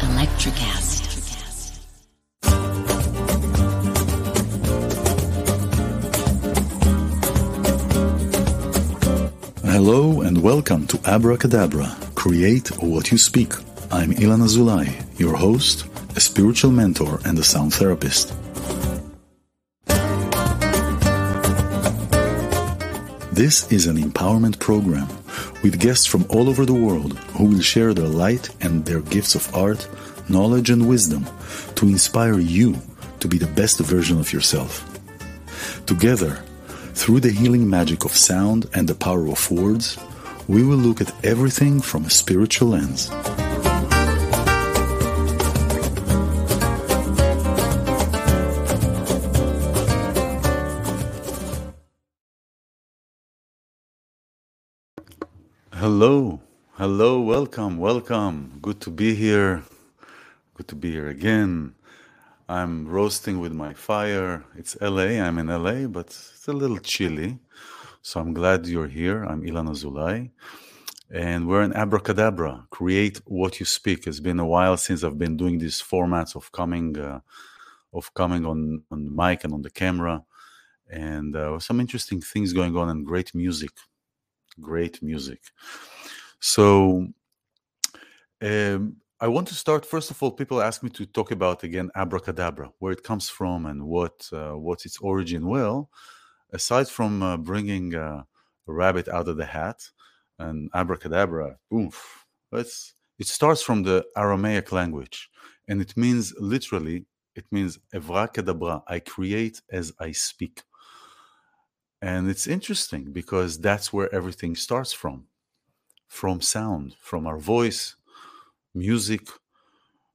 Electricast. Hello and welcome to Abracadabra Create What You Speak. I'm Ilan Azoulai, your host, a spiritual mentor, and a sound therapist. This is an empowerment program with guests from all over the world who will share their light and their gifts of art, knowledge, and wisdom to inspire you to be the best version of yourself. Together, through the healing magic of sound and the power of words, we will look at everything from a spiritual lens. Hello, hello, welcome, welcome. Good to be here. Good to be here again. I'm roasting with my fire. It's LA, I'm in LA, but it's a little chilly. So I'm glad you're here. I'm Ilan Azoulai. And we're in Abracadabra. Create what you speak. It's been a while since I've been doing these formats of coming, uh, of coming on on the mic and on the camera, and uh, some interesting things going on and great music, great music. So um, I want to start. First of all, people ask me to talk about again abracadabra, where it comes from and what uh, what's its origin. Well, aside from uh, bringing uh, a rabbit out of the hat and abracadabra, oof, it starts from the Aramaic language, and it means literally it means evracadabra. I create as I speak. And it's interesting because that's where everything starts from from sound, from our voice, music.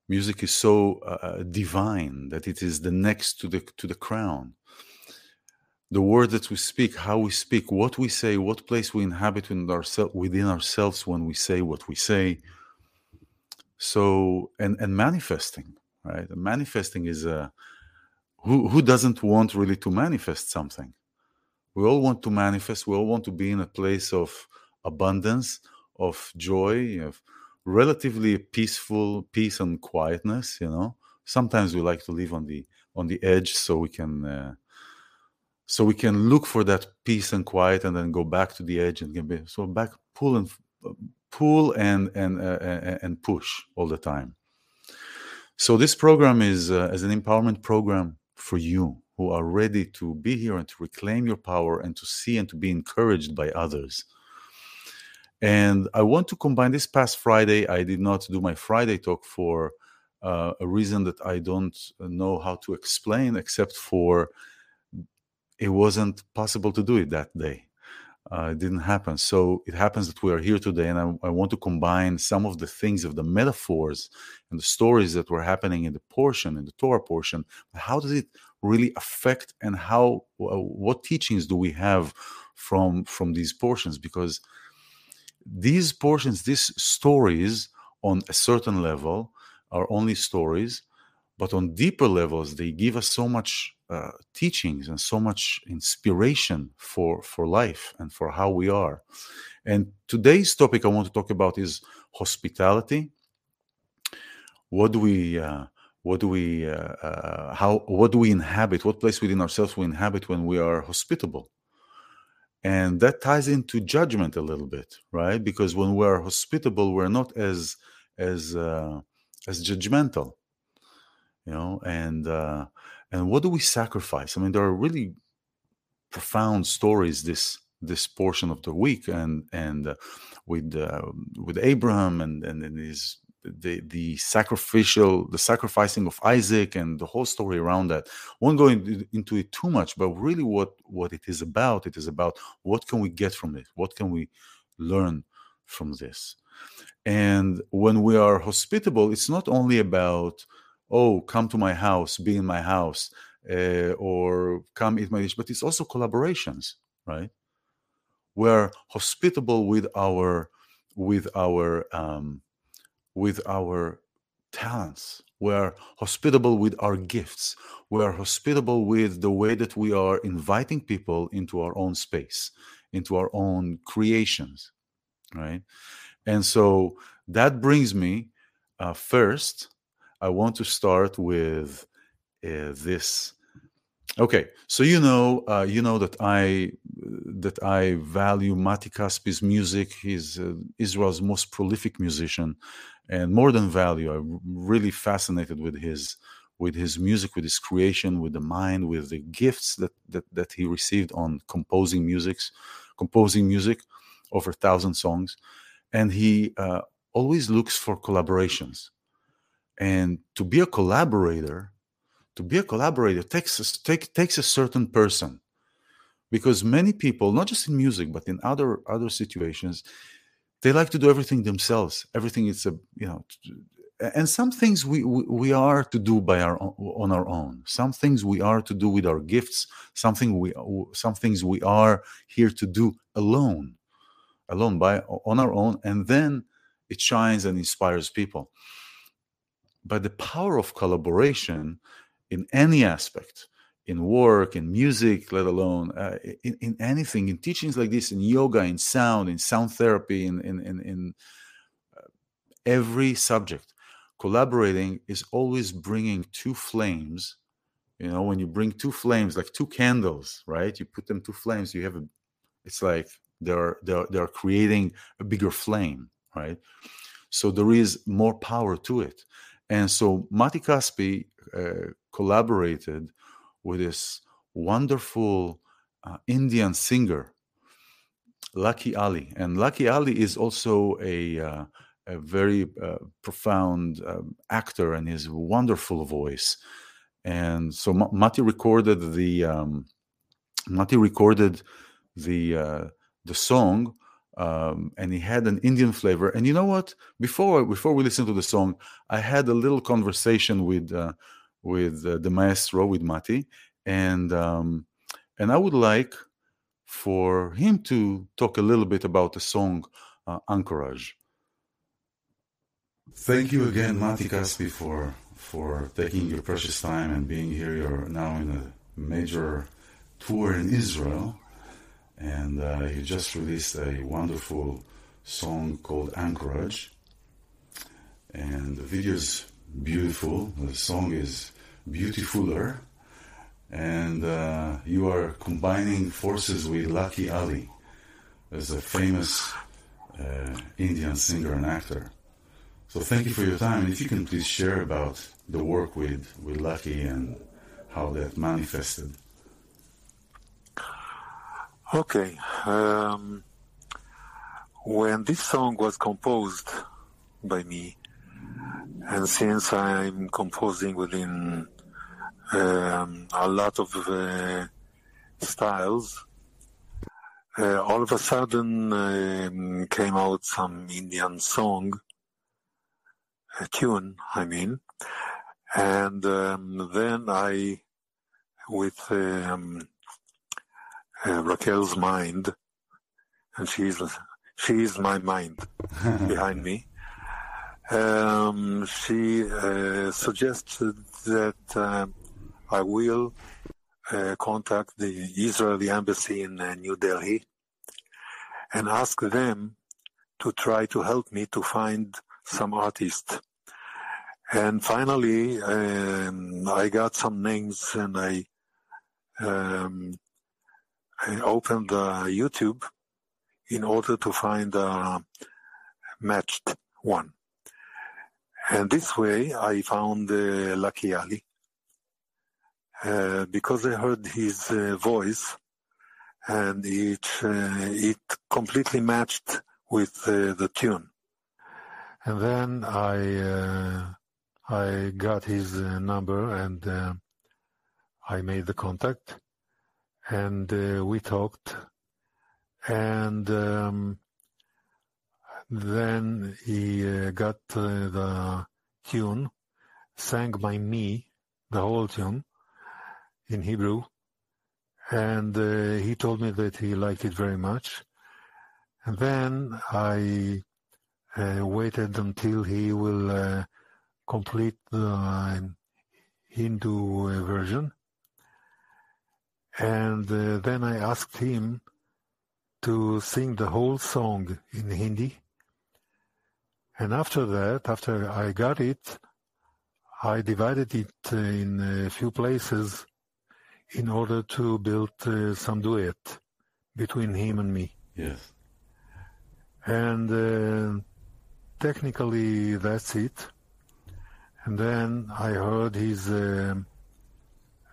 Music is so uh, divine that it is the next to the to the crown. The word that we speak, how we speak, what we say, what place we inhabit within, ourse- within ourselves when we say what we say. So and and manifesting, right? Manifesting is a who who doesn't want really to manifest something? We all want to manifest. We all want to be in a place of abundance, of joy, of relatively peaceful peace and quietness. You know, sometimes we like to live on the on the edge so we can uh, so we can look for that peace and quiet, and then go back to the edge and be so back pull and pull and and uh, and push all the time. So this program is uh, as an empowerment program for you who are ready to be here and to reclaim your power and to see and to be encouraged by others. And I want to combine this past Friday. I did not do my Friday talk for uh, a reason that I don't know how to explain, except for it wasn't possible to do it that day. Uh, it didn't happen. So it happens that we are here today, and I, I want to combine some of the things of the metaphors and the stories that were happening in the portion, in the Torah portion. How does it really affect, and how uh, what teachings do we have from from these portions? Because these portions, these stories, on a certain level, are only stories, but on deeper levels, they give us so much uh, teachings and so much inspiration for for life and for how we are. And today's topic I want to talk about is hospitality. What do we uh, what do we uh, uh, how what do we inhabit? What place within ourselves we inhabit when we are hospitable? And that ties into judgment a little bit, right? Because when we are hospitable, we're not as as uh, as judgmental, you know. And uh, and what do we sacrifice? I mean, there are really profound stories this this portion of the week, and and uh, with uh, with Abraham and and, and his the the sacrificial the sacrificing of Isaac and the whole story around that. Won't go into, into it too much, but really what what it is about. It is about what can we get from it. What can we learn from this? And when we are hospitable, it's not only about oh come to my house, be in my house, uh, or come eat my dish, but it's also collaborations, right? We're hospitable with our with our um, with our talents. We're hospitable with our gifts. we are hospitable with the way that we are inviting people into our own space, into our own creations, right? And so that brings me uh, first. I want to start with uh, this. Okay, so you know, uh, you know that I that I value Matti Caspi's music. He's uh, Israel's most prolific musician, and more than value, I'm really fascinated with his with his music, with his creation, with the mind, with the gifts that that, that he received on composing musics, composing music, over a thousand songs, and he uh, always looks for collaborations. And to be a collaborator, to be a collaborator takes a, take, takes a certain person, because many people, not just in music but in other other situations, they like to do everything themselves. Everything is a you know and some things we, we, we are to do by our on our own. Some things we are to do with our gifts. Something we some things we are here to do alone alone by on our own and then it shines and inspires people. But the power of collaboration in any aspect in work in music let alone uh, in, in anything in teachings like this in yoga in sound in sound therapy in in in, in uh, every subject. Collaborating is always bringing two flames. You know when you bring two flames like two candles right? You put them two flames you have a it's like they're they're they're creating a bigger flame right? So there is more power to it. And so matti caspi uh, collaborated with this wonderful uh, indian singer lucky ali and lucky ali is also a uh, a very uh, profound um, actor and his wonderful voice. And so M- Matti recorded the um, Matti recorded the uh, the song, um, and he had an Indian flavor. And you know what? Before before we listen to the song, I had a little conversation with uh, with uh, the maestro with Matti, and um, and I would like for him to talk a little bit about the song uh, Anchorage. Thank you again, Matti Caspi, for for taking your precious time and being here. You're now in a major tour in Israel, and uh, you just released a wonderful song called Anchorage. And the video is beautiful. The song is beautifuler, and uh, you are combining forces with Lucky Ali, as a famous uh, Indian singer and actor. So thank you for your time. And if you can please share about the work with, with Lucky and how that manifested. Okay. Um, when this song was composed by me, and since I'm composing within um, a lot of uh, styles, uh, all of a sudden um, came out some Indian song a tune, I mean. And um, then I, with um, uh, Raquel's mind, and she's she's my mind behind me. Um, she uh, suggested that uh, I will uh, contact the Israeli embassy in New Delhi and ask them to try to help me to find some artist and finally, um, I got some names and I, um, I opened uh, YouTube in order to find a matched one. And this way I found uh, Lucky Ali. Uh, because I heard his uh, voice and it, uh, it completely matched with uh, the tune. And then I I got his uh, number and uh, I made the contact and uh, we talked and um, then he uh, got uh, the tune sang by me the whole tune in Hebrew and uh, he told me that he liked it very much and then I waited until he will complete the Hindu uh, version. And uh, then I asked him to sing the whole song in Hindi. And after that, after I got it, I divided it in a few places in order to build uh, some duet between him and me. Yes. And uh, technically, that's it. And then I heard his um,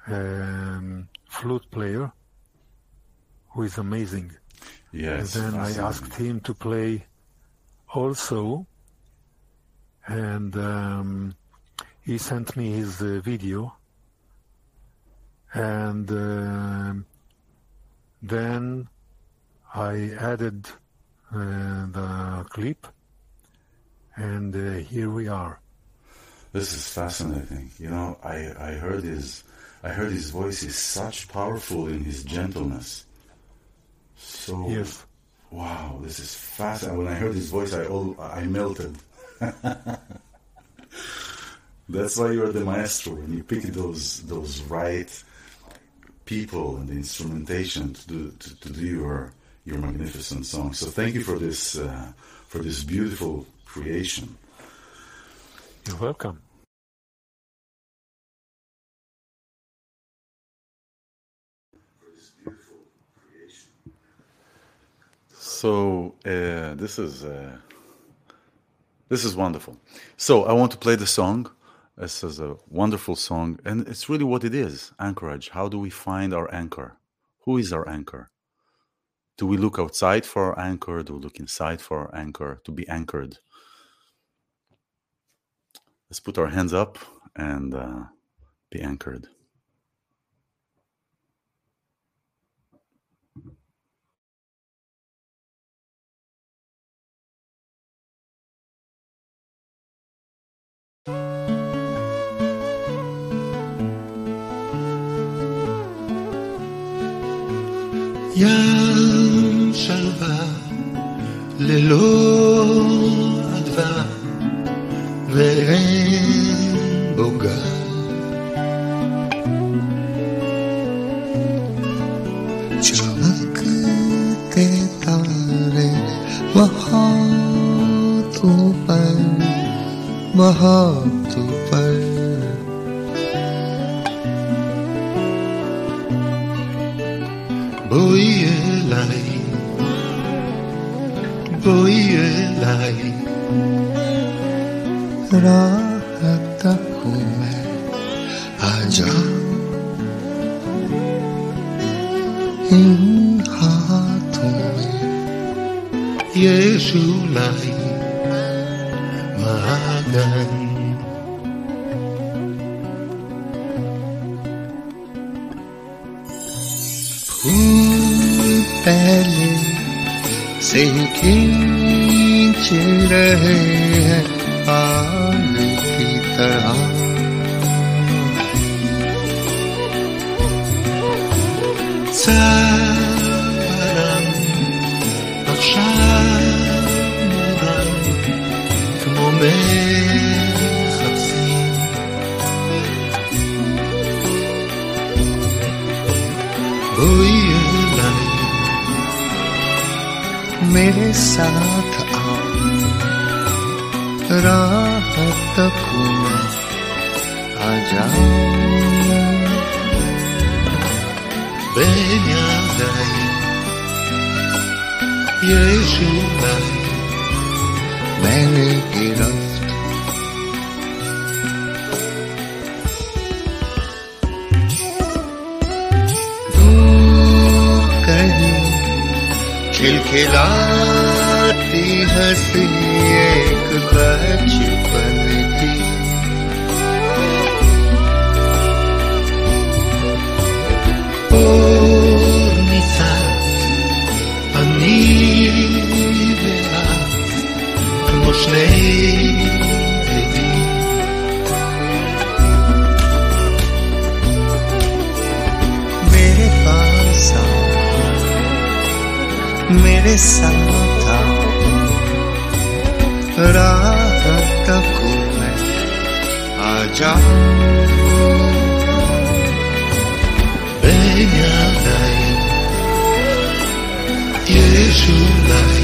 um, flute player, who is amazing. Yes. And then I asked him to play also, and um, he sent me his uh, video, and um then I added uh, the clip, and uh, here we are. This is fascinating. You know, I, I heard his I heard his voice is such powerful in his gentleness. So Yes, wow, this is fascinating. When I heard his voice, I all I melted. That's why you're the maestro, and you pick those those right people and the instrumentation to do to, to do your your magnificent song. So thank you for this uh, for this beautiful creation. you're welcome. So uh, this is uh, this is wonderful. So I want to play the song. This is a wonderful song, and it's really what it is: anchorage. How do we find our anchor? Who is our anchor? Do we look outside for our anchor? Do we look inside for our anchor? To be anchored. Let's put our hands up and uh, be anchored. ים שלווה ללא אדווה ואין בו גל. बहा पर बोइए लाई बोइए लाई। राहत हूँ मैं, आजा। इन हाथों में ये सुलाई खींच रहे हैं आग की तरह। सा साथ आओ। राहत को आ जाओ। बेन्या गई ये शुभ हंसी एक बचपन की אור ניצת, אני ואת, כמו שני עדים. मेरे पास आओ, मेरे साथ saja Beni Yeşil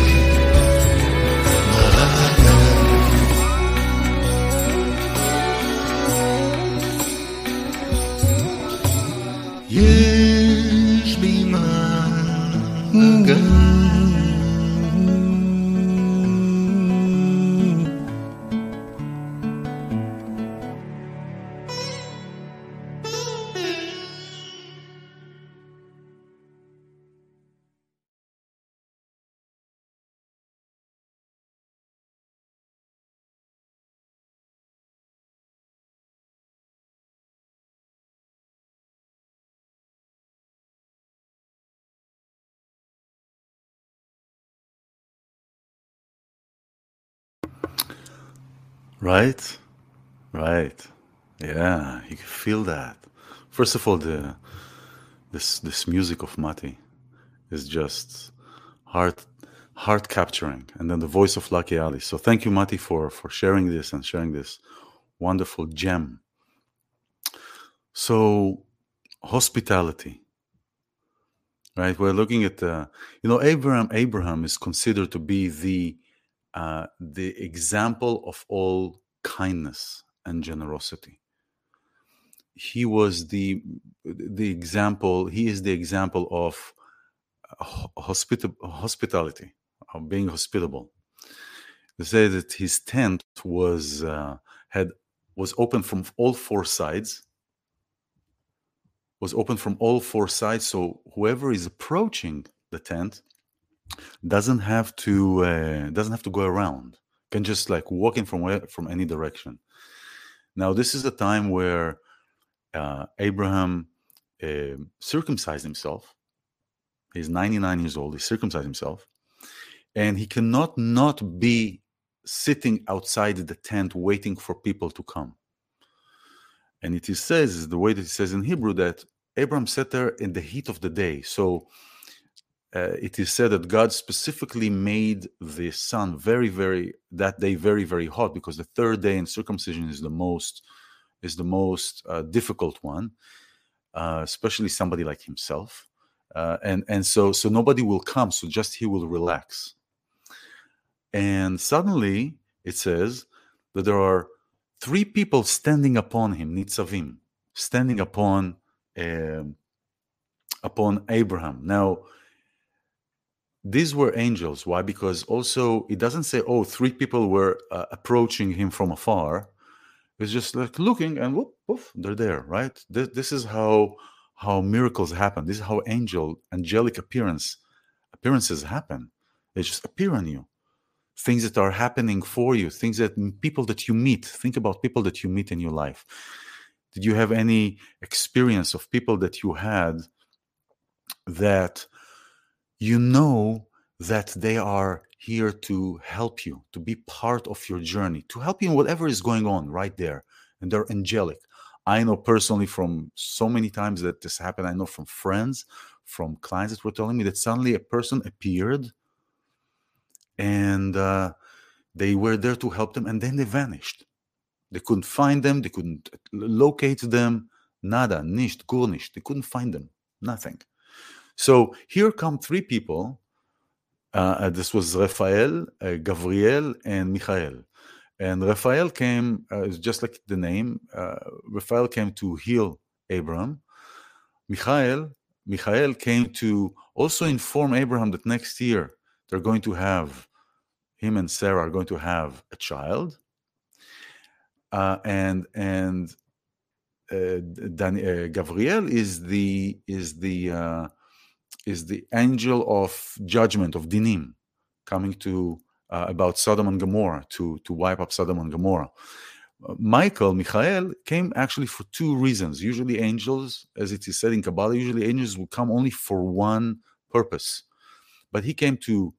Right? Right. Yeah, you can feel that. First of all, the this this music of Matti is just heart heart capturing, and then the voice of Lucky Ali. So thank you, Matti, for for sharing this and sharing this wonderful gem. So hospitality, right? We're looking at the you know Abraham. Abraham is considered to be the uh, the example of all kindness and generosity. He was the the example. He is the example of hospita- hospitality, of being hospitable. They say that his tent was uh, had was open from all four sides. Was open from all four sides, so whoever is approaching the tent doesn't have to uh, doesn't have to go around. Can just like walk in from where from any direction. Now this is a time where uh, abraham uh, circumcised himself. He's 99 years old. He circumcised himself. And he cannot not be sitting outside the tent waiting for people to come. And it is says the way that it says in hebrew that abraham sat there in the heat of the day. So uh, it is said that God specifically made the sun very, very that day very, very hot because the third day in circumcision is the most is the most uh, difficult one, uh, especially somebody like himself, uh, and and so so nobody will come, so just he will relax. And suddenly it says that there are three people standing upon him, nitzavim, standing upon um, upon Abraham. Now these were angels. Why? Because also it doesn't say oh three people were uh, approaching him from afar. It's just like looking and whoop, they're there right? This, this is how how miracles happen. This is how angel angelic appearance appearances happen. They just appear on you. Things that are happening for you things that people that you meet. Think about people that you meet in your life. Did you have any experience of people that you had that you know that they are here to help you, to be part of your journey, to help you in whatever is going on right there. And they're angelic. I know personally from so many times that this happened. I know from friends, from clients that were telling me that suddenly a person appeared and uh, they were there to help them and then they vanished. They couldn't find them, they couldn't locate them, nada, nicht, gar nicht. They couldn't find them, nothing. So here come three people. Uh, this was Raphael, uh, Gabriel, and Michael. And Raphael came, uh, just like the name, uh, Raphael came to heal Abraham. Michael, Michael came to also inform Abraham that next year they're going to have, him and Sarah are going to have a child. Uh, and and uh, Gabriel is the is the is the angel of judgment of dinim coming to uh, about Sodom and Gomorrah to to wipe up Sodom and Gomorrah. Uh, Michael, Michael came actually for two reasons. Usually, angels, as it is said in Kabbalah, usually angels will come only for one purpose, but he came to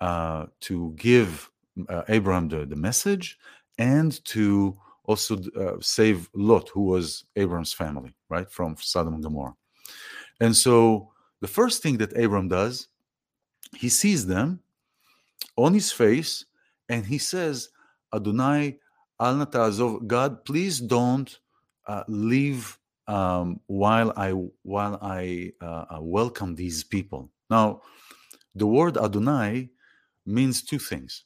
uh, to give uh, Abraham the, the message and to also uh, save Lot, who was Abraham's family, right, from Sodom and Gomorrah. And so the first thing that Abram does, he sees them on his face and he says, Adonai al natazov, God, please don't uh, leave um, while I while I uh, uh, welcome these people. Now, the word Adonai means two things.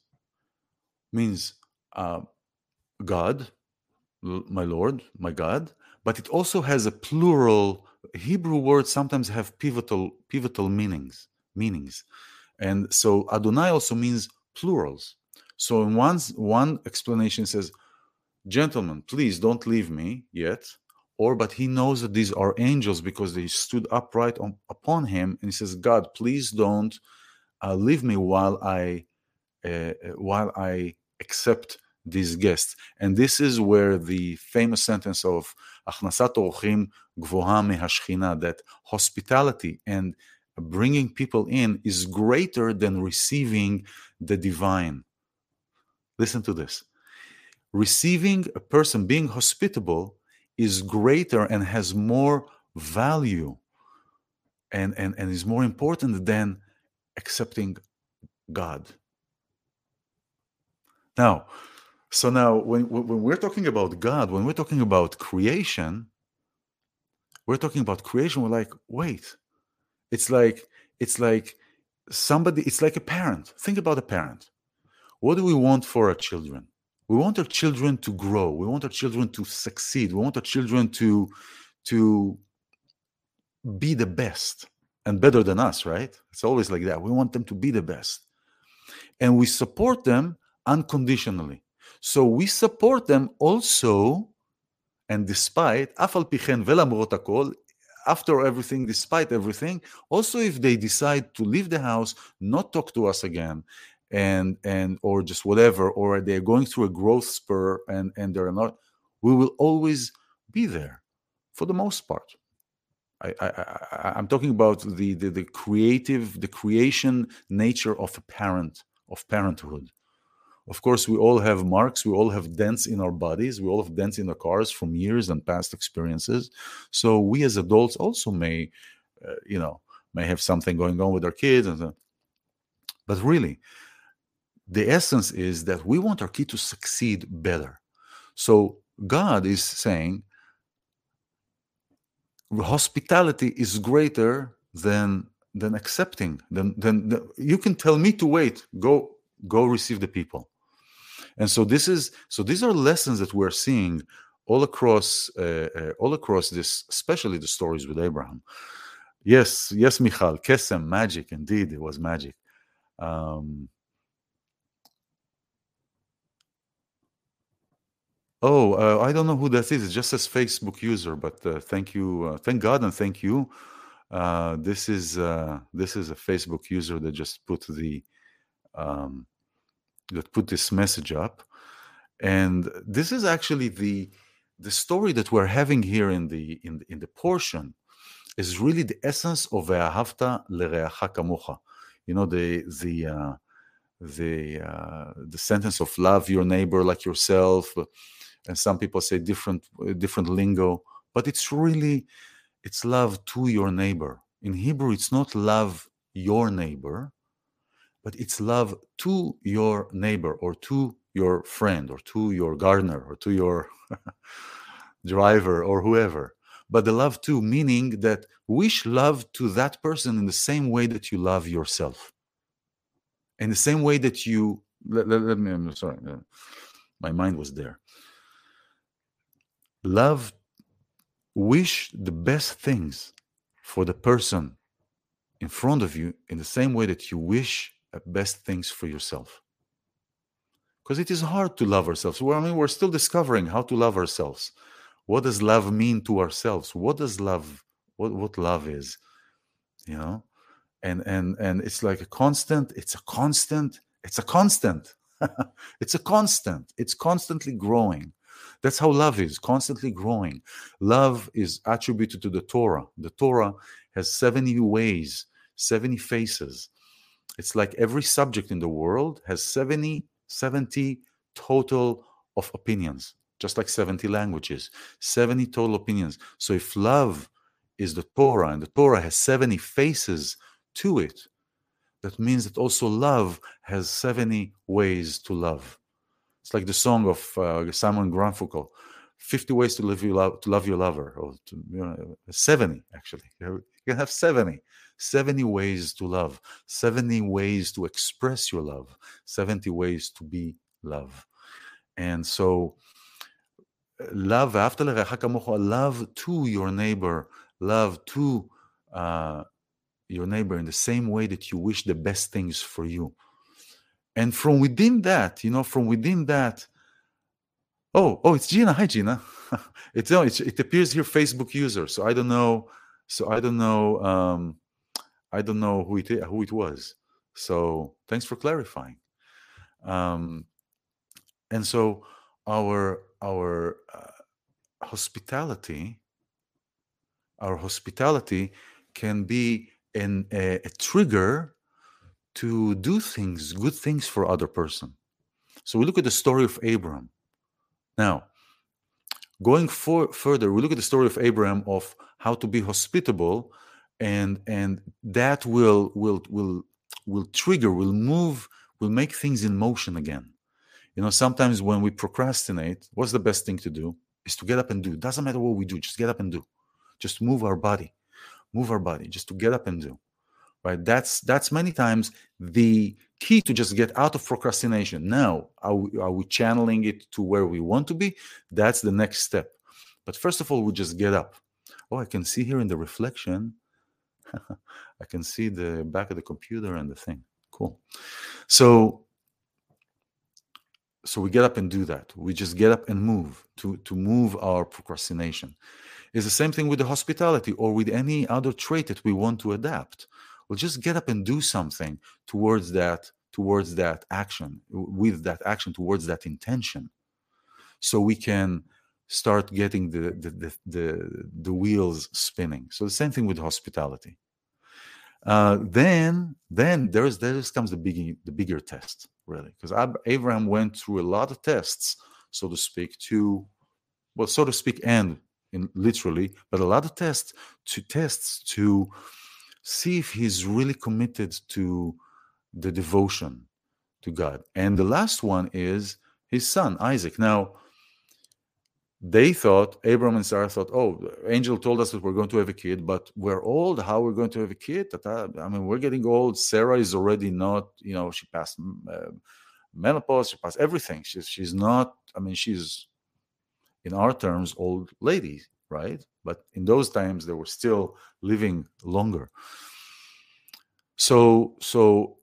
Means uh, God, my Lord, my God, but it also has a plural Hebrew words sometimes have pivotal pivotal meanings meanings, and so Adonai also means plurals. So in one one explanation says, "Gentlemen, please don't leave me yet." Or, but he knows that these are angels because they stood upright on, upon him, and he says, "God, please don't uh, leave me while I uh, while I accept these guests. And this is where the famous sentence of Achnasat Orchim Gvoha Mehashchina, that hospitality and bringing people in is greater than receiving the divine. Listen to this. Receiving a person, being hospitable, is greater and has more value and, and, and is more important than accepting God. Now, so now when, when we're talking about God, when we're talking about creation, we're talking about creation, we're like, wait, it's like, it's like somebody, it's like a parent. Think about a parent. What do we want for our children? We want our children to grow. We want our children to succeed. We want our children to, to be the best and better than us, right? It's always like that. We want them to be the best. And we support them unconditionally. So we support them also, and despite, Afal Pichen Velam Rotacol after everything, despite everything, also if they decide to leave the house, not talk to us again, and and or just whatever, or they're going through a growth spur and and they're not, we will always be there for the most part. I I I, I, am talking about the, the the creative, the creation nature of a parent, of parenthood. Of course, we all have marks, we all have dents in our bodies, we all have dents in our cars from years and past experiences. So we as adults also may, uh, you know, may have something going on with our kids. And. But really, the essence is that we want our kid to succeed better. So God is saying, hospitality is greater than than accepting then then you can tell me to wait go go receive the people and so this is so these are lessons that we're seeing all across uh, uh, all across this especially the stories with abraham. Yes yes michal kesem magic indeed it was magic. Um, oh uh, i don't know who that is. It just says facebook user but uh, thank you uh, thank god and thank you. Uh, this is this is a facebook user that just put the um, that put this message up and this is actually the the story that we're having here in the in, in the portion is really the essence of Ve'ahavta lereacha kamocha. You know the the uh, the uh, the sentence of love your neighbor like yourself, and some people say different different lingo, but it's really it's love to your neighbor. In Hebrew, it's not love your neighbor, but it's love to your neighbor or to your friend or to your gardener or to your driver or whoever. But the love to, meaning that wish love to that person in the same way that you love yourself. In the same way that you, let, let, let me, I'm sorry, uh, my mind was there. Love, wish the best things for the person in front of you in the same way that you wish Uh, best things for yourself. Because it is hard to love ourselves. Well, I mean, we're still discovering how to love ourselves. What does love mean to ourselves? What does love, what, what love is? You know? And and and it's like a constant, it's a constant, it's a constant. it's a constant. It's constantly growing. That's how love is, constantly growing. Love is attributed to the Torah. The Torah has 70 ways, 70 faces it's like every subject in the world has 70, 70 total of opinions, just like 70 languages, 70 total opinions. So if love is the Torah and the Torah has 70 faces to it, that means that also love has 70 ways to love. It's like the song of uh, Simon Garfunkel, 50 ways to, live your love, to love your lover, or to, you know, 70 actually. You can have 70. 70 ways to love, 70 ways to express your love, 70 ways to be love. And so love after love to your neighbor, love to uh, your neighbor in the same way that you wish the best things for you. And from within that, you know, from within that, oh, oh, it's Gina. Hi, Gina. it's, oh, it's it appears here Facebook user. So I don't know. So I don't know. Um, I don't know who it who it was. So thanks for clarifying. Um, and so our our uh, hospitality, our hospitality can be an, a, a trigger to do things, good things for other person. So we look at the story of Abraham. Now, going for, further, we look at the story of Abraham of how to be hospitable, and and that will will will will trigger, will move, will make things in motion again. You know, sometimes when we procrastinate, what's the best thing to do? Is to get up and do. Doesn't matter what we do, just get up and do. Just move our body, move our body, just to get up and do right that's that's many times the key to just get out of procrastination now are we, are we channeling it to where we want to be that's the next step but first of all we just get up oh i can see here in the reflection i can see the back of the computer and the thing. Cool. So so we get up and do that. We just get up and move to to move our procrastination. It's the same thing with the hospitality or with any other trait that we want to adapt. We'll just get up and do something towards that towards that action with that action towards that intention. So we can start getting the the the the, the wheels spinning so the same thing with hospitality uh, then then there's there comes the big the bigger test really because abraham went through a lot of tests so to speak to well so to speak and in literally but a lot of tests to tests to see if he's really committed to the devotion to God. And the last one is his son, Isaac. Now, they thought, Abram and Sarah thought, oh, angel told us that we're going to have a kid, but we're old. How we're going to have a kid? I mean, we're getting old. Sarah is already not, you know, she passed uh, menopause, she passed everything. She's, she's not, I mean, she's, in our terms, old lady, right? But in those times, they were still living longer. So, so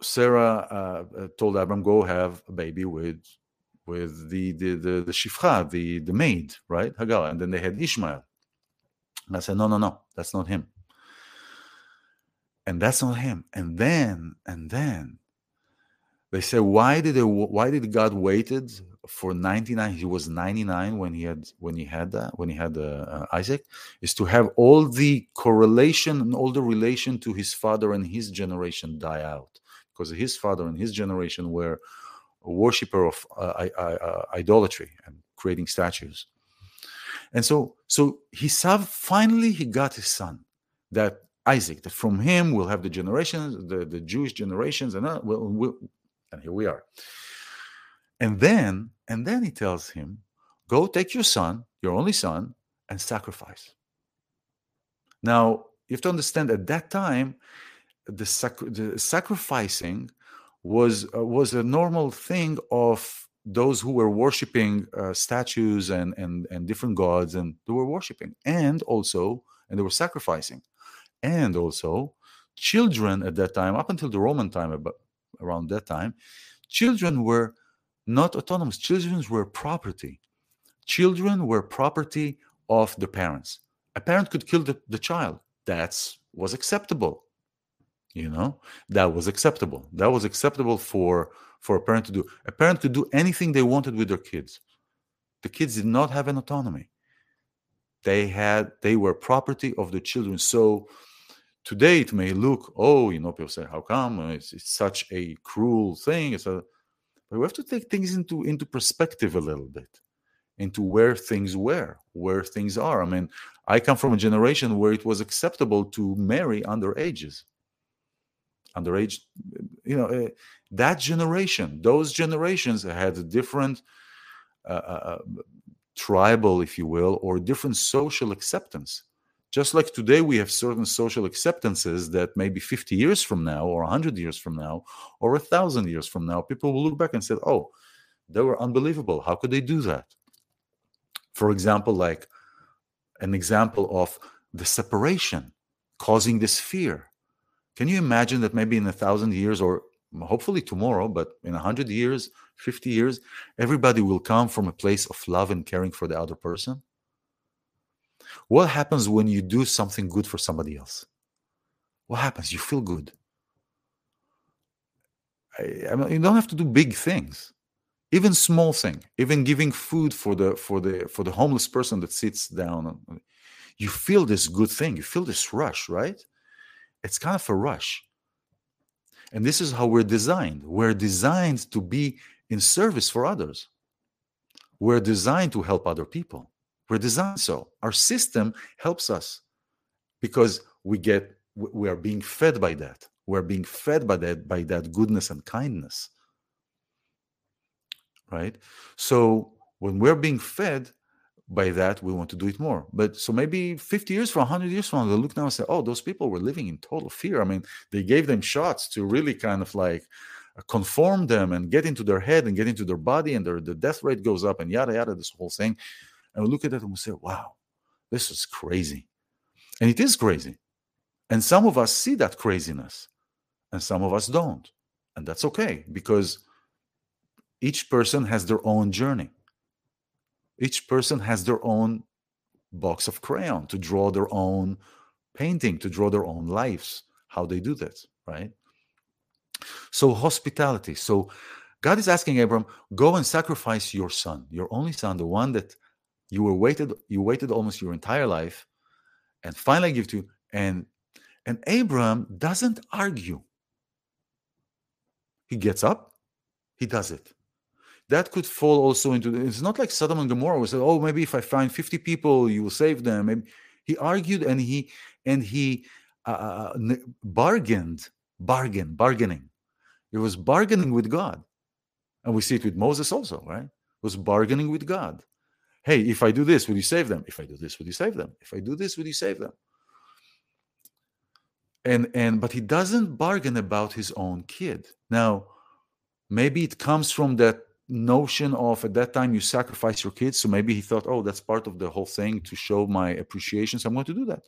Sarah uh, uh, told Abram, "Go have a baby with with the the the, the shifcha, the the maid, right, Hagar." And then they had Ishmael. And I said, "No, no, no, that's not him." And that's not him. And then, and then, they say, "Why did they, Why did God waited for 99 he was 99 when he had when he had that when he had uh, uh, isaac is to have all the correlation and all the relation to his father and his generation die out because his father and his generation were a worshiper of uh, uh, idolatry and creating statues and so so he saw finally he got his son that isaac that from him we'll have the generations the, the jewish generations and uh, we'll, we'll, and here we are and then, and then he tells him, go take your son, your only son, and sacrifice. Now, you have to understand at that time, the, sac- the sacrificing was uh, was a normal thing of those who were worshiping uh, statues and, and and different gods, and they were worshiping, and also, and they were sacrificing, and also, children at that time, up until the Roman time, about around that time, children were not autonomous. Children were property. Children were property of the parents. A parent could kill the, the child. That was acceptable. You know, that was acceptable. That was acceptable for for a parent to do. A parent could do anything they wanted with their kids. The kids did not have an autonomy. They had they were property of the children. So today it may look, oh, you know, people say, how come it's, it's such a cruel thing? It's a but we have to take things into into perspective a little bit, into where things were, where things are. I mean, I come from a generation where it was acceptable to marry under ages. Underage, you know, uh, that generation, those generations had a different uh, uh, tribal, if you will, or different social acceptance just like today, we have certain social acceptances that maybe 50 years from now, or 100 years from now, or 1,000 years from now, people will look back and say, oh, they were unbelievable. How could they do that? For example, like an example of the separation causing this fear. Can you imagine that maybe in a thousand years, or hopefully tomorrow, but in a hundred years, 50 years, everybody will come from a place of love and caring for the other person? What happens when you do something good for somebody else? What happens? You feel good. I, I mean, you don't have to do big things even small thing even giving food for the for the for the homeless person that sits down you feel this good thing you feel this rush right it's kind of a rush. And this is how we're designed. We're designed to be in service for others. We're designed to help other people. We're designed so. Our system helps us because we get we are being fed by that. We're being fed by that by that goodness and kindness. Right? So when we're being fed by that we want to do it more. But so maybe 50 years from 100 years from now they look now and say oh those people were living in total fear. I mean they gave them shots to really kind of like uh, conform them and get into their head and get into their body and their the death rate goes up and yada yada this whole thing. And we look at that and we say wow this is crazy. And it is crazy. And some of us see that craziness and some of us don't. And that's okay because each person has their own journey each person has their own box of crayon to draw their own painting to draw their own lives how they do that right? So hospitality. So god is asking abram go and sacrifice your son your only son the one that you were waited you waited almost your entire life and finally give to you. And and abram doesn't argue. He gets up. He does it that could fall also into it's not like Sodom and Gomorrah was said, oh, maybe if I find 50 people, you will save them. And he argued and he and he uh, uh, uh bargained, bargain, bargaining. It was bargaining with God. And we see it with Moses also, right? It was bargaining with God. Hey, if I do this, will you save them? If I do this, will you save them? If I do this, will you save them? And and but he doesn't bargain about his own kid. Now, maybe it comes from that notion of at that time you sacrifice your kids so maybe he thought oh that's part of the whole thing to show my appreciation so i'm going to do that.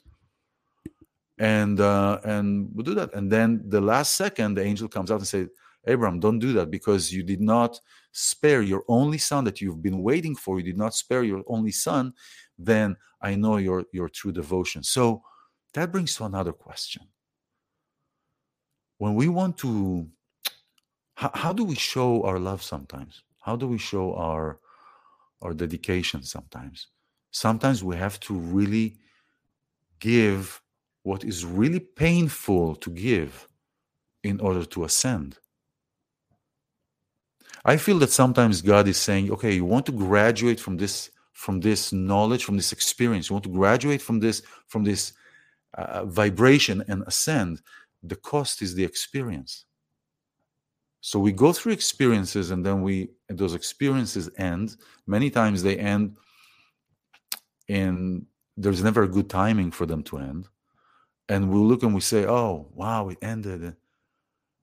And uh and we'll do that. And then the last second the angel comes out and says abram don't do that because you did not spare your only son that you've been waiting for. You did not spare your only son. Then i know your your true devotion. So that brings to another question. When we want to how, how do we show our love sometimes how do we show our our dedication sometimes? Sometimes we have to really give what is really painful to give in order to ascend. I feel that sometimes God is saying, okay, you want to graduate from this from this knowledge, from this experience. You want to graduate from this from this uh, vibration and ascend. The cost is the experience. So we go through experiences and then we those experiences end. Many times they end and there's never a good timing for them to end. And we look and we say, oh, wow, it ended.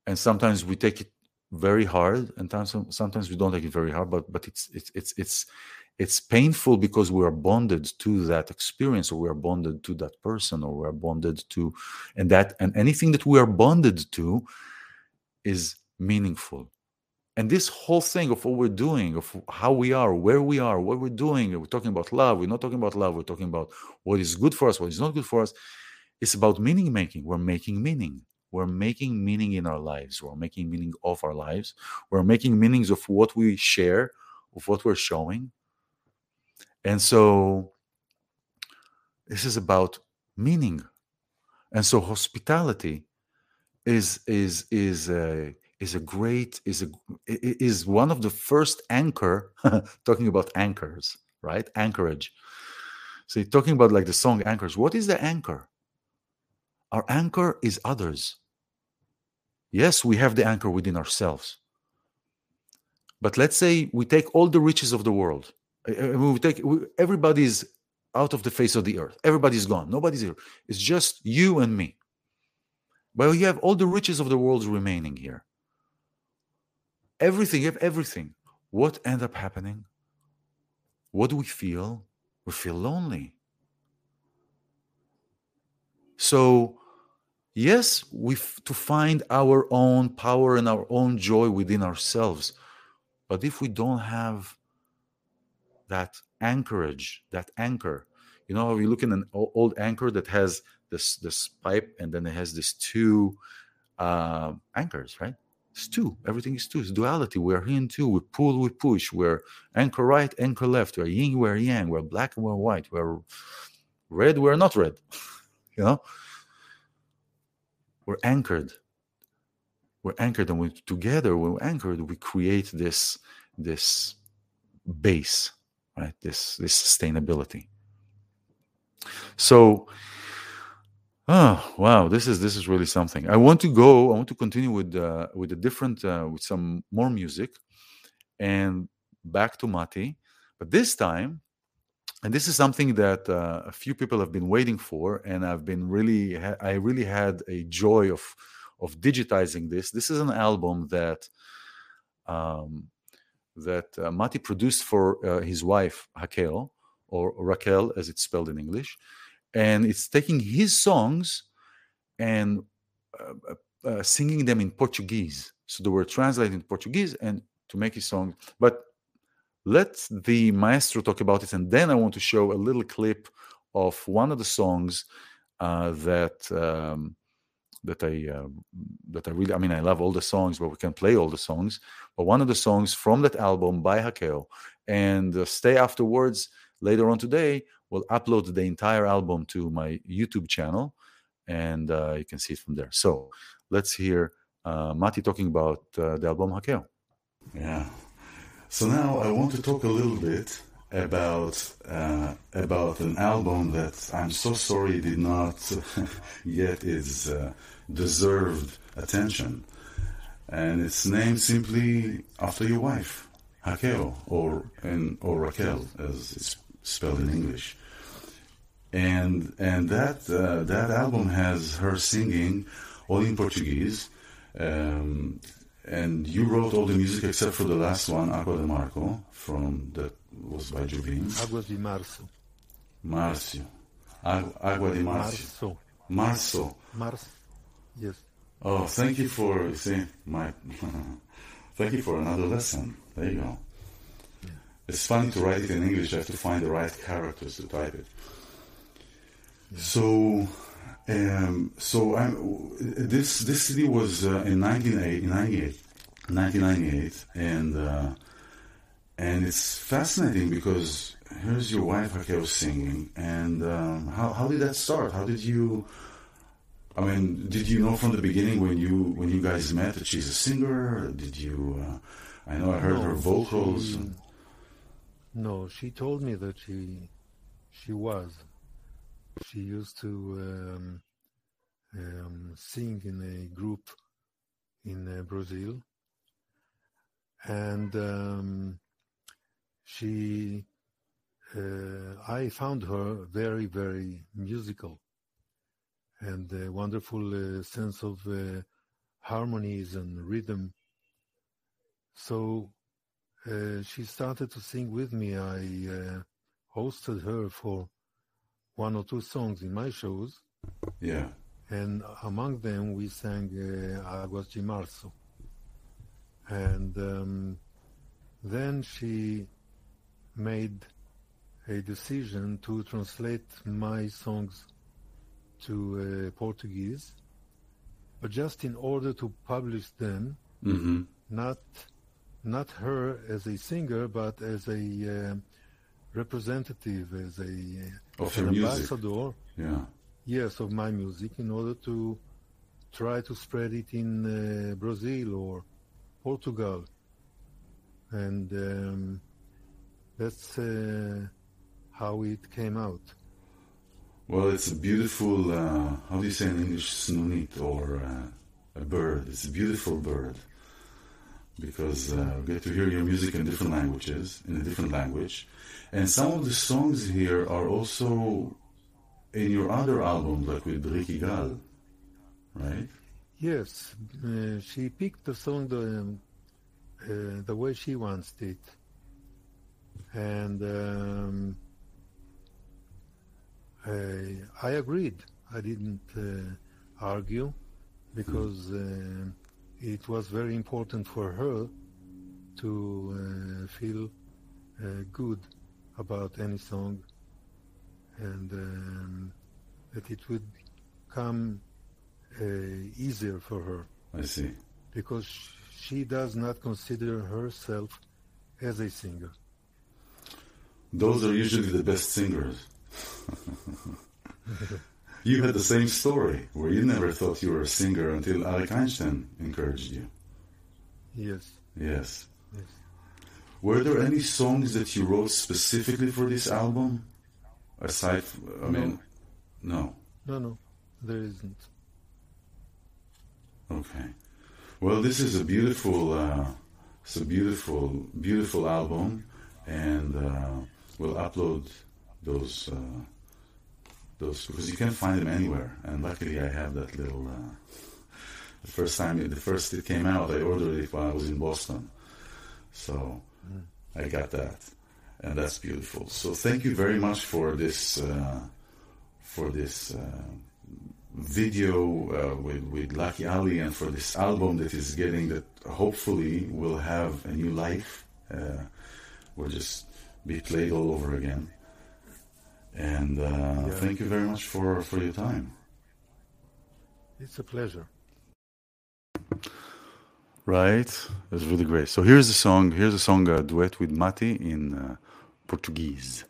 And sometimes we take it very hard and sometimes we don't take it very hard, but but it's it's it's it's it's painful because we are bonded to that experience or we are bonded to that person or we are bonded to and that and anything that we are bonded to is meaningful. And this whole thing of what we're doing, of how we are, where we are, what we're doing, we're talking about love, we're not talking about love, we're talking about what is good for us, what is not good for us. It's about meaning making. We're making meaning. We're making meaning in our lives. We're making meaning of our lives. We're making meanings of what we share, of what we're showing. And so this is about meaning. And so hospitality is is is a is a great is a is one of the first anchor talking about anchors right? Anchorage. So talking about like the song anchors. What is the anchor? Our anchor is others. Yes we have the anchor within ourselves. But let's say we take all the riches of the world. We take everybody's out of the face of the earth. Everybody's gone. Nobody's here. It's just you and me. But you have all the riches of the world remaining here everything, you have everything. What end up happening? What do we feel? we feel lonely. So, yes, we f- to find our own power and our own joy within ourselves. But if we don't have that anchorage, that anchor, you know, you look in an old anchor that has this this pipe and then it has these two uh, anchors, right? It's two. Everything is two. It's duality. We're in two. We pull, we push. We're anchor right, anchor left. We're yin, we're yang. We're black we're white. We're red, we're not red. you know? We're anchored. We're anchored, and we together, when we're anchored, we create this this base, right? This this sustainability. So Oh wow, this is this is really something. I want to go. I want to continue with uh, with a different uh, with some more music, and back to Matti. But this time, and this is something that uh, a few people have been waiting for, and I've been really I really had a joy of of digitizing this. This is an album that um, that uh, Matti produced for uh, his wife Hakel or Raquel, as it's spelled in English and it's taking his songs and uh, uh, singing them in Portuguese. So they were translated in Portuguese and to make his song. But let the maestro talk about it, and then I want to show a little clip of one of the songs uh, that um, that I uh, that I really. I mean, I love all the songs, but we can play all the songs. But one of the songs from that album by Hakel, and uh, stay afterwards later on today will upload the entire album to my YouTube channel, and uh, you can see it from there. So let's hear uh, Matti talking about uh, the album Hakel. Yeah. So now I want to talk a little bit about uh, about an album that I'm so sorry did not yet its uh, deserved attention, and it's named simply after your wife, Hakel, or and or Raquel as it's spelled in English and and that uh, that album has her singing all in Portuguese. Um, and you wrote all the music except for the last one, Agua de Marco, from that was by Jobim. Águas de Março. Marcio. Agua de Marcio. Março. Março. Março. Yes. Oh, thank you for see my. thank you for another lesson. There you go. It's funny to write it in English. I have to find the right characters to type it. So, um, so I'm, this this city was uh, in 1998, 1998, and uh, and it's fascinating because here's your wife Raquel singing, and um, how how did that start? How did you? I mean, did you know from the beginning when you when you guys met that she's a singer? Did you? Uh, I know I heard her vocals. she- No, she told me that she she was. She used to um, um, sing in a group in uh, Brazil, and um, she. Uh, I found her very, very musical, and a wonderful uh, sense of uh, harmonies and rhythm. So uh, she started to sing with me. I uh, hosted her for one or two songs in my shows, Yeah. and among them we sang uh, Aguas de Março. And um, then she made a decision to translate my songs to uh, Portuguese, but just in order to publish them, Mm-hmm. not not her as a singer, but as a uh, representative, as a Of an music. ambassador, Yeah. yes, of my music, in order to try to spread it in uh, Brazil or Portugal, and um, that's uh, how it came out. Well, it's a beautiful, uh, how do you say in English, snunit, or uh, a bird. It's a beautiful bird because uh, we get to hear your music in different languages, in a different language. And some of the songs here are also in your other albums, like with Riki Gal, right? Yes, uh, she picked the song the um, uh, the way she wants it, and um, I agreed. I didn't uh, argue because uh, it was very important for her to uh, feel uh, good about any song and um, that it would come uh, easier for her I see. because she does not consider herself as a singer. Those are usually the best singers. you had the same story where you never thought you were a singer until Arik Einstein encouraged you. Yes. Yes. Yes. Were there any songs that you wrote specifically for this album? Aside, I mean, no. No, no, there isn't. Okay. Well, this is a beautiful, uh, it's a beautiful, beautiful album, and uh, we'll upload those, uh, those because you can't find them anywhere. And luckily, I have that little. Uh, the first time, it, the first it came out, I ordered it while I was in Boston, so I got that, and that's beautiful. So thank you very much for this, uh, for this. Uh, video uh, with, with Lucky Ali and for this album that is getting that hopefully will have a new life uh, will just be played all over again and uh, thank you very much for, for your time. It's a pleasure. right? That's really great. So here's a song here's a song a duet with Matti in uh, Portuguese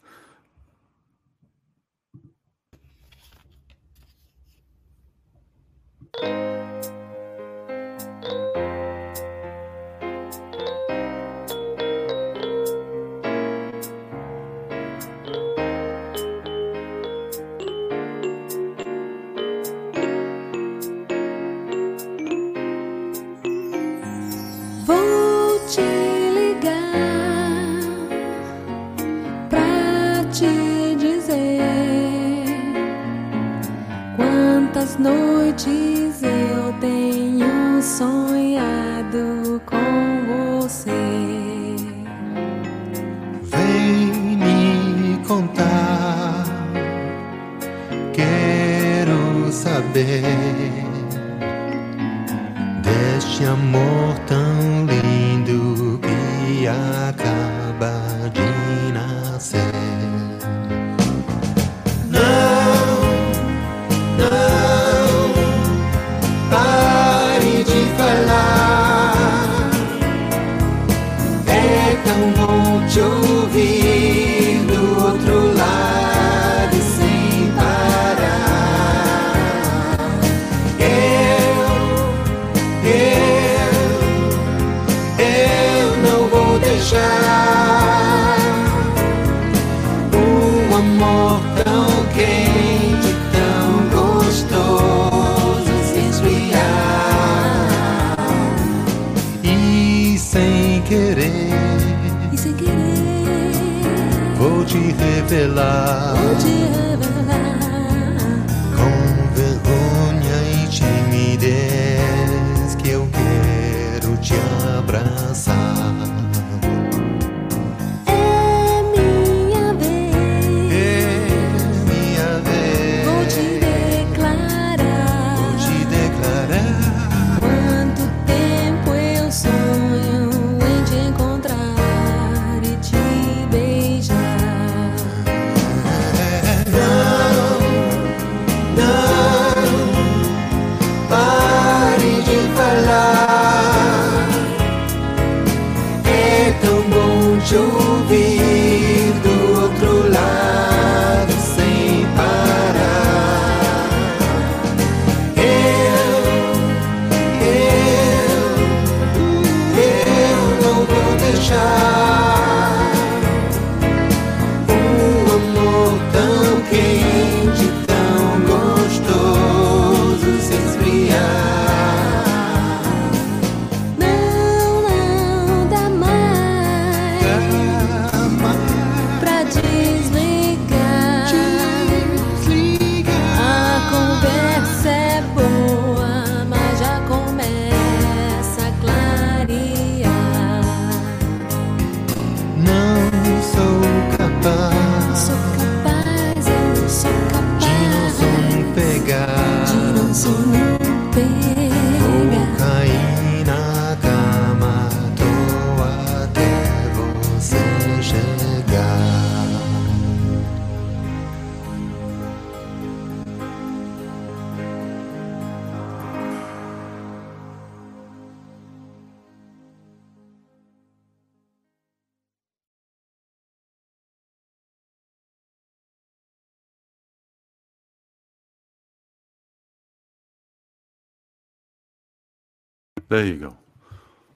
There you go.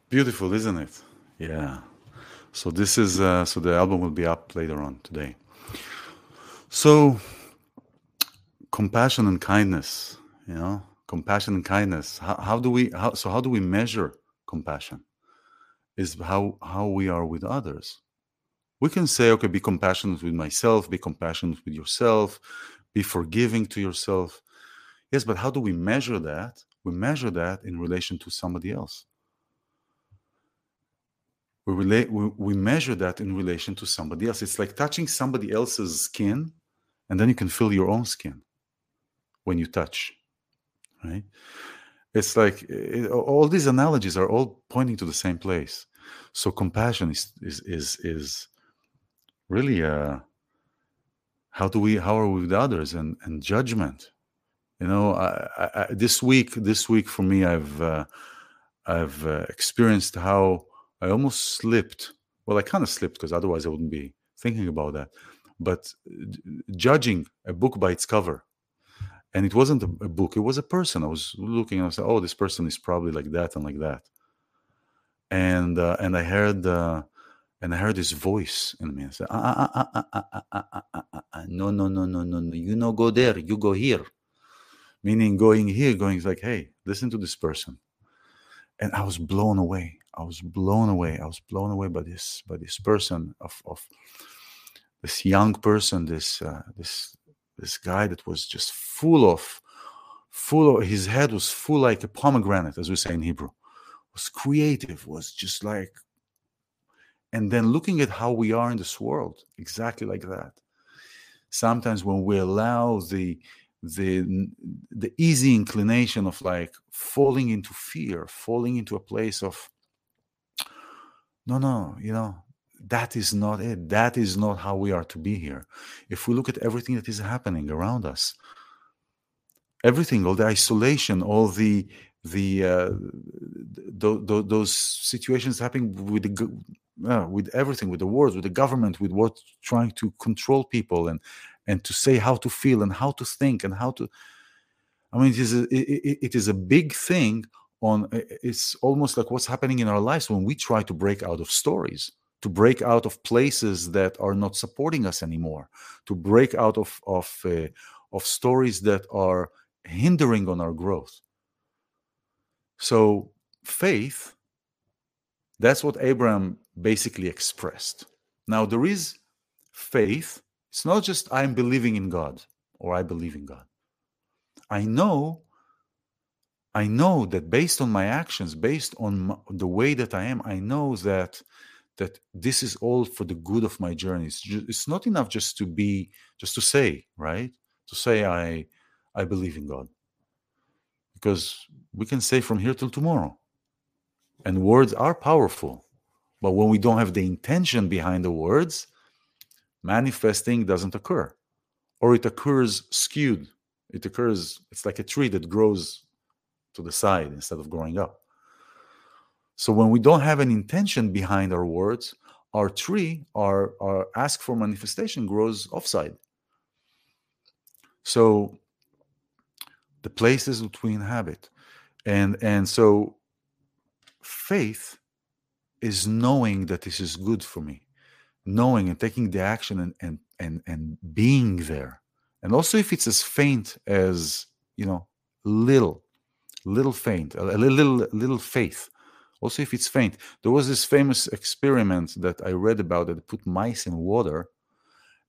Beautiful, isn't it? Yeah. So this is uh, so the album will be up later on today. So compassion and kindness, you know, compassion and kindness. How, how do we how so how do we measure compassion? Is how how we are with others. We can say, okay, be compassionate with myself, be compassionate with yourself, be forgiving to yourself. Yes, but how do we measure that? We measure that in relation to somebody else. We relate we, we measure that in relation to somebody else. It's like touching somebody else's skin, and then you can feel your own skin when you touch. Right? It's like it, all these analogies are all pointing to the same place. So compassion is is is is really uh how do we how are we with others and and judgment you know I, I, this week this week for me i've uh, i've uh, experienced how i almost slipped well i kind of slipped because otherwise i wouldn't be thinking about that but judging a book by its cover and it wasn't a, book it was a person i was looking and i said oh this person is probably like that and like that and uh, and i heard uh, and I heard this voice in me. I said, ah, ah, ah, ah, ah, ah, ah, ah, ah, ah, no, no, no, no, no, no. You no go there. You go here. Meaning going here, going like, hey, listen to this person. And I was blown away. I was blown away. I was blown away by this, by this person of, of this young person, this, uh, this, this guy that was just full of, full of. His head was full like a pomegranate, as we say in Hebrew. Was creative. Was just like and then looking at how we are in this world exactly like that sometimes when we allow the the the easy inclination of like falling into fear falling into a place of no no you know that is not it. That is not how we are to be here. If we look at everything that is happening around us everything all the isolation all the the uh, th- th- those situations happening with the uh, with everything, with the wars, with the government, with what trying to control people and and to say how to feel and how to think and how to. I mean, it is a, it, it is a big thing. On it's almost like what's happening in our lives when we try to break out of stories, to break out of places that are not supporting us anymore, to break out of of uh, of stories that are hindering on our growth. So faith that's what Abraham basically expressed. Now, there is faith. It's not just I'm believing in God or I believe in God. I know, I know that based on my actions, based on my, the way that I am, I know that that this is all for the good of my journey. It's, just, it's not enough just to be, just to say, right? To say I, I believe in God, because we can say from here till tomorrow and words are powerful but when we don't have the intention behind the words manifesting doesn't occur or it occurs skewed. It occurs it's like a tree that grows to the side instead of growing up. So when we don't have an intention behind our words our tree our, our ask for manifestation grows offside. So the places that we inhabit and and so faith is knowing that this is good for me knowing and taking the action and and and, and being there. And also if it's as faint as you know little little faint a little little faith. Also if it's faint. There was this famous experiment that i read about that put mice in water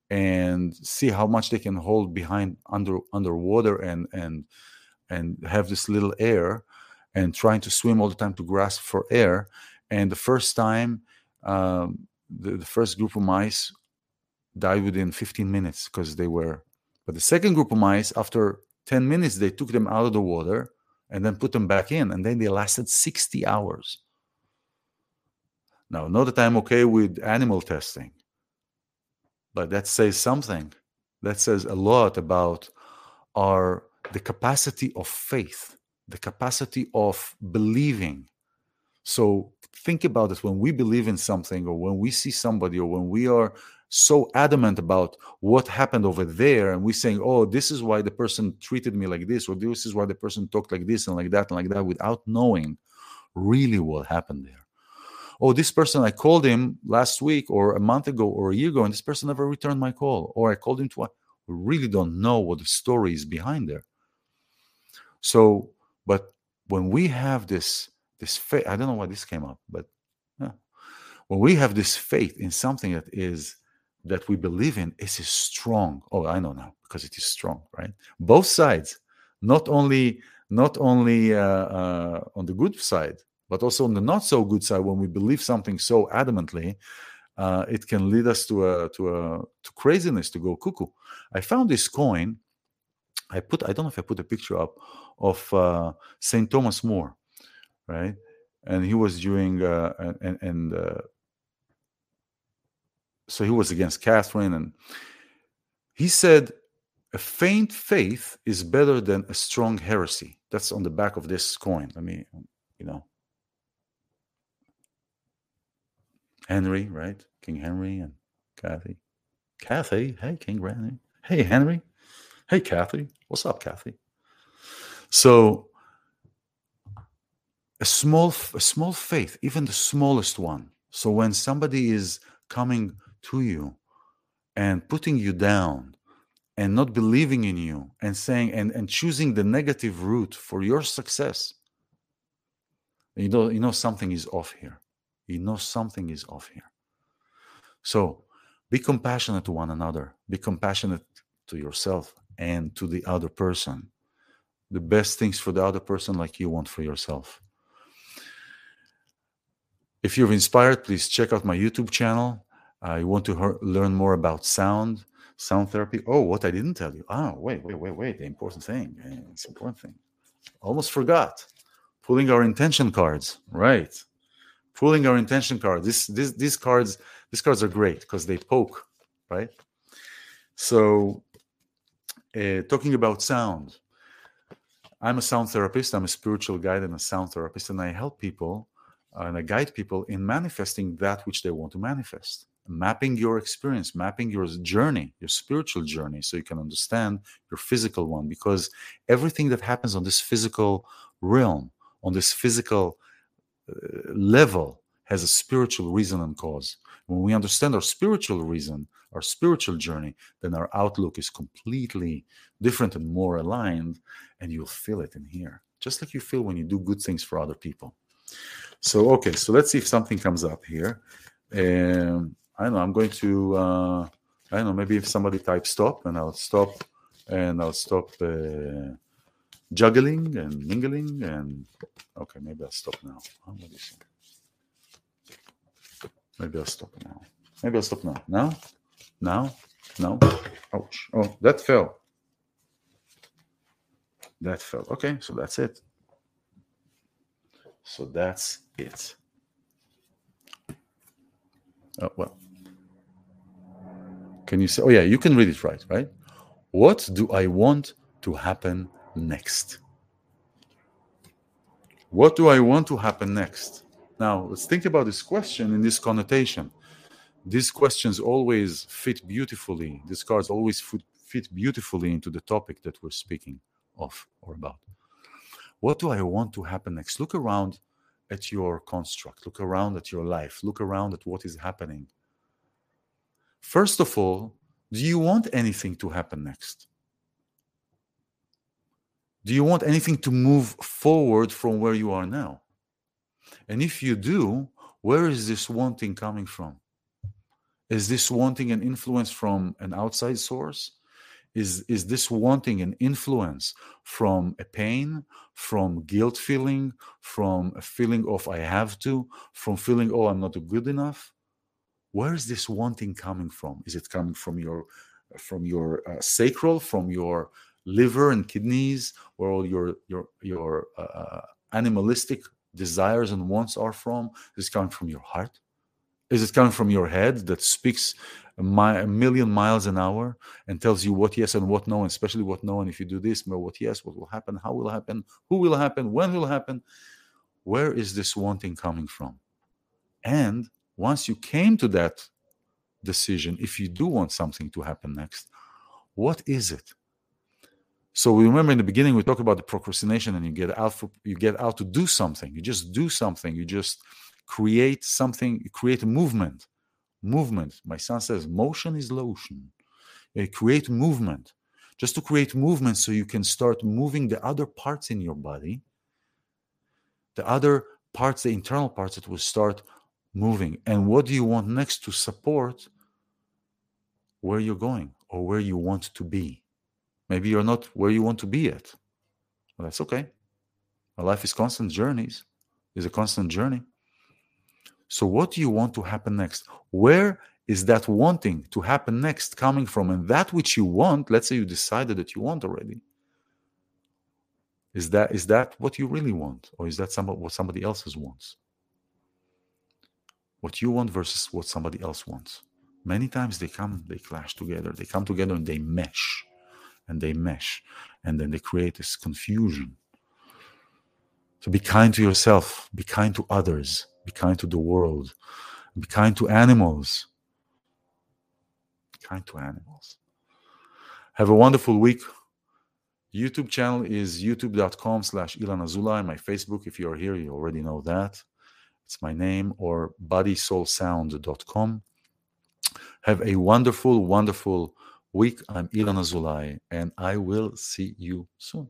and see how much they can hold behind under underwater and and and have this little air and trying to swim all the time to grasp for air. And the first time, um, the, the, first group of mice died within 15 minutes because they were. But the second group of mice, after 10 minutes, they took them out of the water and then put them back in, and then they lasted 60 hours. Now, not that I'm okay with animal testing, but that says something. That says a lot about our the capacity of faith, the capacity of believing. So think about it when we believe in something, or when we see somebody, or when we are so adamant about what happened over there, and we're saying, "Oh, this is why the person treated me like this, or this is why the person talked like this and like that and like that," without knowing really what happened there oh, this person, I called him last week or a month ago or a year ago, and this person never returned my call, or I called him twice. We really don't know what the story is behind there. So, but when we have this, this faith, I don't know why this came up, but yeah. when we have this faith in something that is that we believe in, it is strong. Oh, I know now because it is strong, right? Both sides, not only not only uh, uh, on the good side, but also on the not so good side, when we believe something so adamantly, uh, it can lead us to a to a to craziness to go cuckoo. I found this coin. I put I don't know if I put a picture up of uh, Saint Thomas More, right? And he was doing uh, and and uh, so he was against Catherine, and he said a faint faith is better than a strong heresy. That's on the back of this coin. Let me, you know, Henry, right? King Henry and Kathy. Kathy, hey, King Henry. Hey, Henry. Hey, Kathy. What's up, Kathy? So, a small, a small faith, even the smallest one. So, when somebody is coming to you and putting you down and not believing in you and saying and, and choosing the negative route for your success, you know, you know something is off here you know something is off here. So be compassionate to one another, be compassionate to yourself and to the other person. The best things for the other person, like you want for yourself. If you're inspired, please check out my YouTube channel. Uh, you want to learn more about sound, sound therapy. Oh, what I didn't tell you. Ah, wait, wait, wait, wait. The important thing. It's important thing. Almost forgot. Pulling our intention cards. Right pulling our intention card. This, this, these cards, these cards are great because they poke, right? So, uh, talking about sound, I'm a sound therapist. I'm a spiritual guide and a sound therapist, and I help people and I guide people in manifesting that which they want to manifest. Mapping your experience, mapping your journey, your spiritual journey, so you can understand your physical one. Because everything that happens on this physical realm, on this physical uh, level has a spiritual reason and cause. When we understand our spiritual reason, our spiritual journey, then our outlook is completely different and more aligned, and you'll feel it in here, just like you feel when you do good things for other people. So, okay, so let's see if something comes up here. Um, I don't know, I'm going to, uh, I don't know, maybe if somebody types stop, and I'll stop, and I'll stop. Uh, juggling and mingling and okay maybe i'll stop now. Oh, maybe i'll stop now. Maybe i'll stop now. Now? Now? No ouch. Oh that fell. That fell. Okay so that's it so that's it oh well can you say oh yeah you can read it right right what do i want to happen next? What do I want to happen next? Now, let's think about this question in this connotation. These questions always fit beautifully, these cards always fit beautifully into the topic that we're speaking of or about. What do I want to happen next? Look around at your construct, look around at your life, look around at what is happening. First of all, do you want anything to happen next? Do you want anything to move forward from where you are now? And if you do, where is this wanting coming from? Is this wanting an influence from an outside source? Is, is this wanting an influence from a pain, from guilt feeling, from a feeling of I have to, from feeling, oh, I'm not good enough? Where is this wanting coming from? Is it coming from your from your uh, sacral, from your liver and kidneys, where all your your your uh, animalistic desires and wants are from? Is it coming from your heart? Is it coming from your head that speaks a, mi- a million miles an hour and tells you what yes and what no, and especially what no, and if you do this, what yes, what will happen, how will happen, who will happen, when will happen? Where is this wanting coming from? And once you came to that decision, if you do want something to happen next, what is it? So we remember in the beginning we talked about the procrastination, and you get out for, you get out to do something. You just do something. You just create something. You create a movement. Movement. My son says, motion is lotion. You create movement. Just to create movement, so you can start moving the other parts in your body. The other parts, the internal parts, that will start moving. And what do you want next to support where you're going or where you want to be? Maybe you're not where you want to be yet. Well, that's okay. Life is constant journeys, is a constant journey. So, what do you want to happen next? Where is that wanting to happen next coming from? And that which you want, let's say you decided that you want already. Is that is that what you really want? Or is that some, what somebody else's wants? What you want versus what somebody else wants. Many times they come, they clash together. They come together and they mesh and they mesh and then they create this confusion. So be kind to yourself, be kind to others, be kind to the world, be kind to animals. Be kind to animals. Have a wonderful week. YouTube channel is youtube.com slash Ilan Azoulai. My Facebook, if you're here, you already know that. It's my name or bodysoulsound.com. Have a wonderful, wonderful week. I'm Ilan Azoulai, and I will see you soon.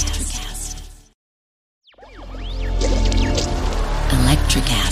Electric app.